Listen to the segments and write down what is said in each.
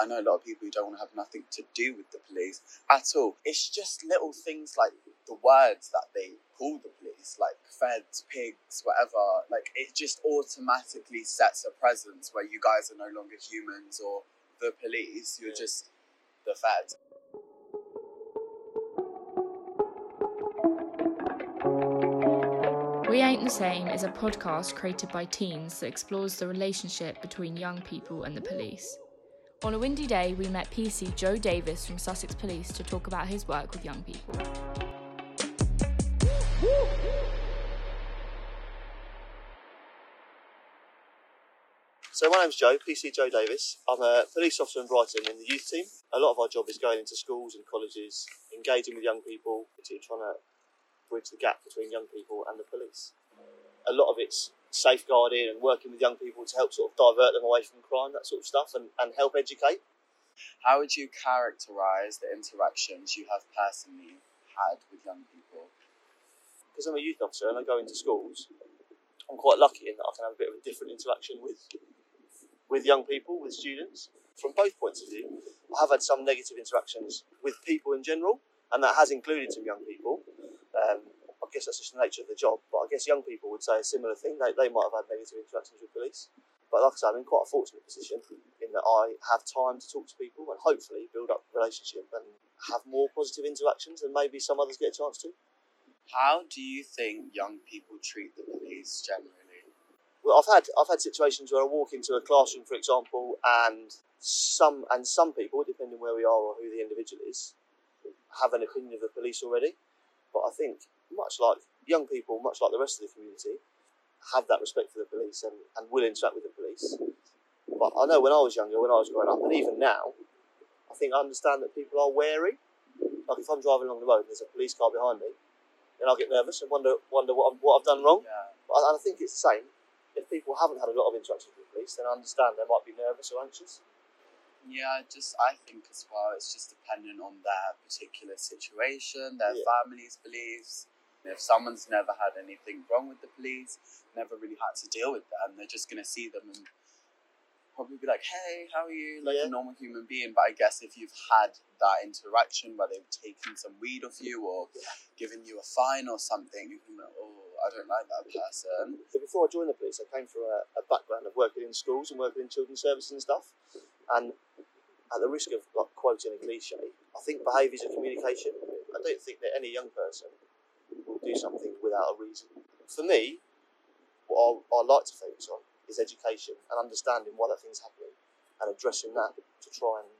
I know a lot of people who don't want to have nothing to do with the police at all. It's just little things like the words that they call the police, like feds, pigs, whatever. Like it just automatically sets a presence where you guys are no longer humans or the police. You're Yeah. just the feds. We Ain't the Same is a podcast created by teens that explores the relationship between young people and the police. On a windy day, we met PC Joe Davis from Sussex Police to talk about his work with young people. So my name's Joe, PC Joe Davis. I'm a police officer in Brighton in the youth team. A lot of our job is going into schools and colleges, engaging with young people, trying to bridge the gap between young people and the police. A lot of it's safeguarding and working with young people to help sort of divert them away from crime, that sort of stuff, and, and help educate. How would you characterize the interactions you have personally had with young people? Because I'm a youth officer and I go into schools, I'm quite lucky in that I can have a bit of a different interaction with with young people, with students. From both points of view, I have had some negative interactions with people in general, and that has included some young people. Um, I guess that's just the nature of the job, but I guess young people would say a similar thing. They, they might have had negative interactions with police. But like I say, I'm in quite a fortunate position in that I have time to talk to people and hopefully build up a relationship and have more positive interactions than maybe some others get a chance to. How do you think young people treat the police generally? well, I've had I've had situations where I walk into a classroom, for example, and some and some people, depending where we are or who the individual is, have an opinion of the police already. But I think much like young people, much like the rest of the community, have that respect for the police and, and will interact with the police. But I know when I was younger, when I was growing up, and even now, I think I understand that people are wary. Like if I'm driving along the road and there's a police car behind me, then I'll get nervous and wonder wonder what, I've- what I've done wrong. Yeah. But I, I think it's the same. If people haven't had a lot of interactions with the police, then I understand they might be nervous or anxious. Yeah, just I think as well. It's just dependent on their particular situation, their Yeah. family's beliefs. If someone's never had anything wrong with the police, never really had to deal with them, they're just gonna see them and probably be like, "Hey, how are you?" Like Yeah. a normal human being. But I guess if you've had that interaction where they've taken some weed off you or given you a fine or something, you can be like, "Oh, I don't like that person." So before I joined the police, I came from a, a background of working in schools and working in children's services and stuff. And at the risk of like quoting a cliche, I think behaviours of communication. I don't think that any young person do something without a reason. For me, what I, I like to focus on is education and understanding why that thing's happening and addressing that to try and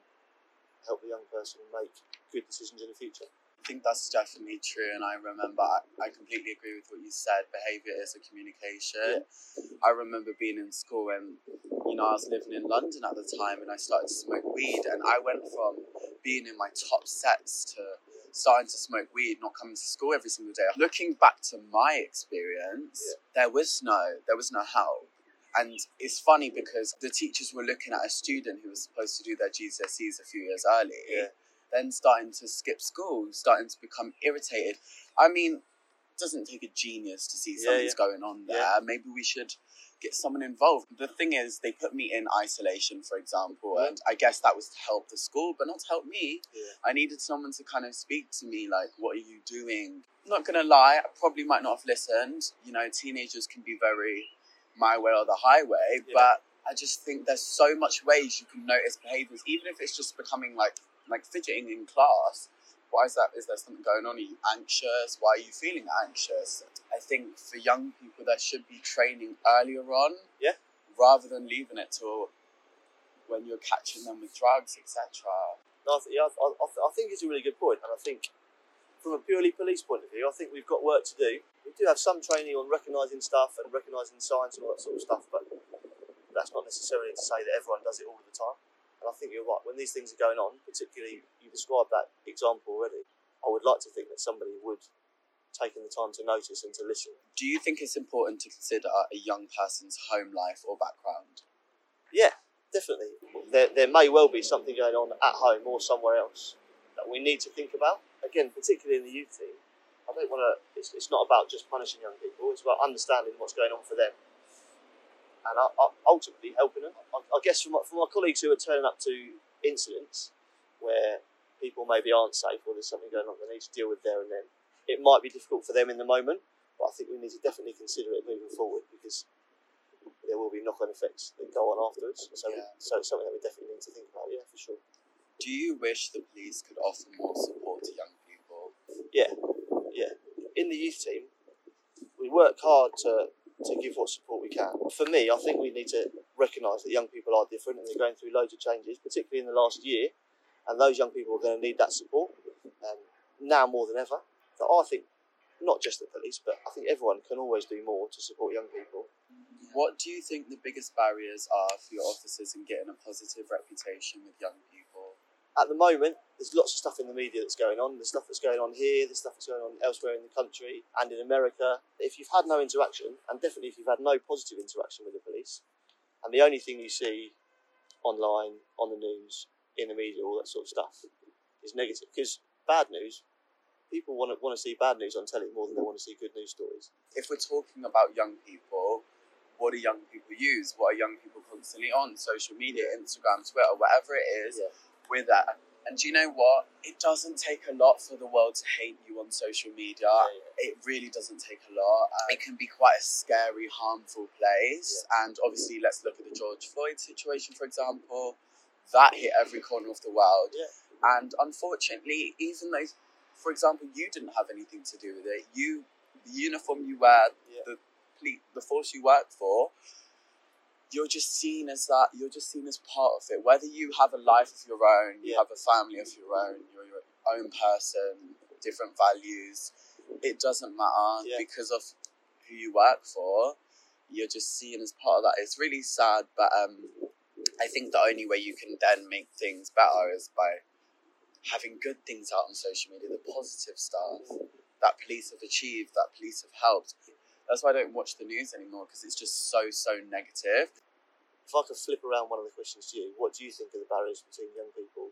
help the young person make good decisions in the future. I think that's definitely true, and I remember I, I completely agree with what you said. Behavior is a communication. I remember being in school and you know I was living in London at the time, and I started to smoke weed, and I went from being in my top sets to starting to smoke weed, not coming to school every single day. Looking back to my experience, Yeah. there was no there was no help. And it's funny because the teachers were looking at a student who was supposed to do their GCSEs a few years early Yeah. then starting to skip school, starting to become irritated. I mean, it doesn't take a genius to see something's yeah. going on there. Maybe we should get someone involved. The thing is, they put me in isolation, for example, Yeah. and I guess that was to help the school, but not to help me. Yeah. I needed someone to kind of speak to me, like, what are you doing? I'm not gonna lie, I probably might not have listened. You know, teenagers can be very my way or the highway, Yeah. but I just think there's so much ways you can notice behaviors, even if it's just becoming like like fidgeting in class. Why is that? Is there something going on? Are you anxious? Why are you feeling anxious? I think for young people, there should be training earlier on, Yeah. rather than leaving it till when you're catching them with drugs, etc. No, I, th- yeah, I, I, I think it's a really good point, and I think from a purely police point of view, I think we've got work to do. We do have some training on recognising stuff and recognising signs and all that sort of stuff, but that's not necessarily to say that everyone does it all the time. And I think you're right. When these things are going on, particularly you described that example already, I would like to think that somebody would taken the time to notice and to listen. Do you think it's important to consider a young person's home life or background? Yeah, definitely. There, there may well be something going on at home or somewhere else that we need to think about. Again, particularly in the youth team, I don't want to. It's, it's not about just punishing young people. It's about understanding what's going on for them, and I, I, ultimately helping them. I, I guess from my, from my colleagues who are turning up to incidents where people maybe aren't safe or there's something going on they need to deal with there and then. It might be difficult for them in the moment, but I think we need to definitely consider it moving forward because there will be knock-on effects that go on afterwards. So, Yeah. we, so it's something that we definitely need to think about. Yeah, for sure. Do you wish the police could offer more support to young people? Yeah, yeah. In the youth team, we work hard to, to give what support we can. For me, I think we need to recognise that young people are different and they're going through loads of changes, particularly in the last year. And those young people are going to need that support um, now more than ever. So I think not just the police, but I think everyone can always do more to support young people. What do you think the biggest barriers are for your officers in getting a positive reputation with young people? at the moment, there's lots of stuff in the media that's going on. There's stuff that's going on here, there's stuff that's going on elsewhere in the country and in America. If you've had no interaction, and definitely if you've had no positive interaction with the police, and the only thing you see online, on the news, in the media, all that sort of stuff, is negative. Because bad news, people want to want to see bad news on telly more than they want to see good news stories. If we're talking about young people, what do young people use? What are young people constantly on? Social media, Instagram, Twitter, whatever it is, Yeah. we're there. And do you know what? It doesn't take a lot for the world to hate you on social media. It really doesn't take a lot. Uh, it can be quite a scary, harmful place. And obviously, let's look at the George Floyd situation, for example. That hit every corner of the world. Yeah. And unfortunately, even though, for example, you didn't have anything to do with it, you, the uniform you wear, Yeah. the the force you work for, you're just seen as that. You're just seen as part of it. Whether you have a life of your own, you Yeah. have a family of your own, you're your own person, different values. It doesn't matter Yeah. because of who you work for. You're just seen as part of that. It's really sad, but um, I think the only way you can then make things better is by having good things out on social media, the positive stuff that police have achieved, that police have helped. That's why I don't watch the news anymore because it's just so so negative. If I could flip around one of the questions to you, what do you think are the barriers between young people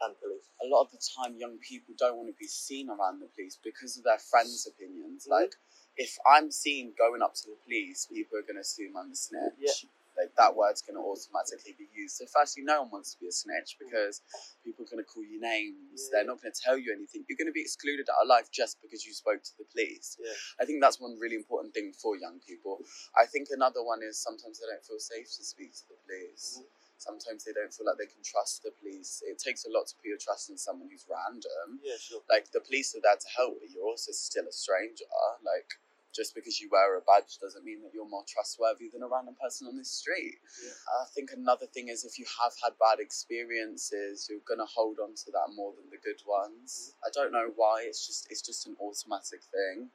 and police? A lot of the time, young people don't want to be seen around the police because of their friends' opinions. Mhm. Like, if I'm seen going up to the police, people are going to assume I'm a snitch. Yeah. Like that word's going to automatically be used. So, firstly, no one wants to be a snitch because people are going to call you names. Yeah. They're not going to tell you anything. You're going to be excluded out of life just because you spoke to the police. Yeah. I think that's one really important thing for young people. I think another one is sometimes they don't feel safe to speak to the police. Mhm. Sometimes they don't feel like they can trust the police. It takes a lot to put your trust in someone who's random. Yeah, sure. Like the police are there to help, but you're also still a stranger. Like just because you wear a badge doesn't mean that you're more trustworthy than a random person on the street. Yeah. I think another thing is if you have had bad experiences, you're gonna hold on to that more than the good ones. Mm-hmm. I don't know why. It's just it's just an automatic thing,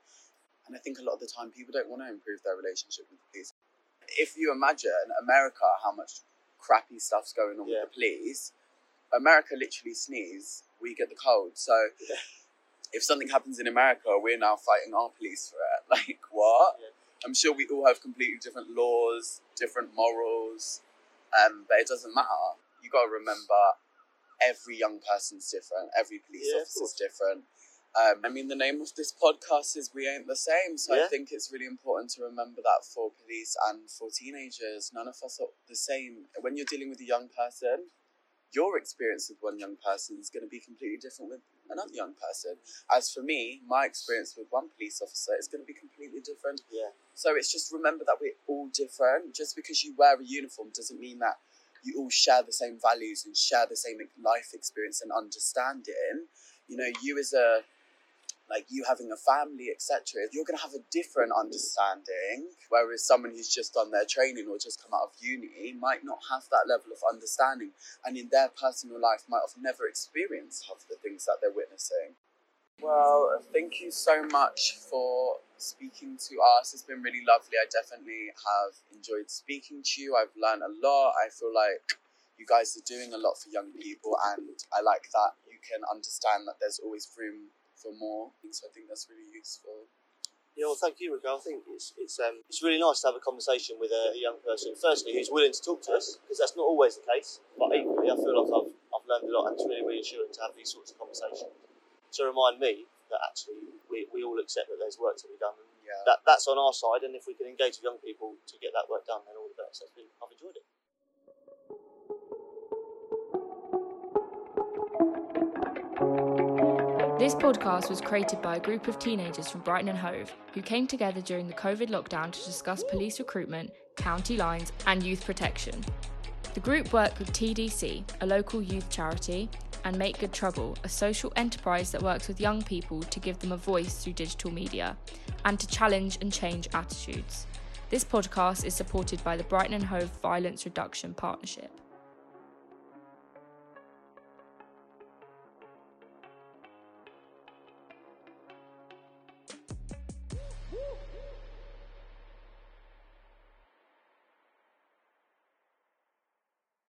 and I think a lot of the time people don't want to improve their relationship with the police. If you imagine America, how much crappy stuff's going on Yeah. with the police, America literally sneeze, we get the cold. So Yeah. if something happens in America, we're now fighting our police for it. Like what? Yeah. I'm sure we all have completely different laws, different morals, um, but it doesn't matter. You got to remember, every young person's different. Every police Yeah, officer's different. Um, I mean, the name of this podcast is "We Ain't the Same," so Yeah. I think it's really important to remember that for police and for teenagers, none of us are the same. When you're dealing with a young person, your experience with one young person is going to be completely different with another young person. As for me, my experience with one police officer is going to be completely different. Yeah. So it's just remember that we're all different. Just because you wear a uniform doesn't mean that you all share the same values and share the same life experience and understanding. You know, you as a like you having a family, etc., you're going to have a different understanding. Whereas someone who's just done their training or just come out of uni might not have that level of understanding, and in their personal life might have never experienced half the things that they're witnessing. Well, thank you so much for speaking to us. It's been really lovely. I definitely have enjoyed speaking to you. I've learned a lot. I feel like you guys are doing a lot for young people, and I like that you can understand that there's always room for more. And so I think that's really useful. Yeah, well, thank you, Rico. I think it's it's um it's really nice to have a conversation with a, a young person. Firstly, who's willing to talk to us because that's not always the case. But equally, I feel like I've I've learned a lot, and it's really reassuring to have these sorts of conversations to remind me that actually we, we all accept that there's work to be done. And Yeah. that that's on our side, and if we can engage with young people to get that work done, then all the better. So I've enjoyed it. This podcast was created by a group of teenagers from Brighton and Hove who came together during the COVID lockdown to discuss police recruitment, county lines, and youth protection. The group worked with TDC, a local youth charity, and Make Good Trouble, a social enterprise that works with young people to give them a voice through digital media and to challenge and change attitudes. This podcast is supported by the Brighton and Hove Violence Reduction Partnership.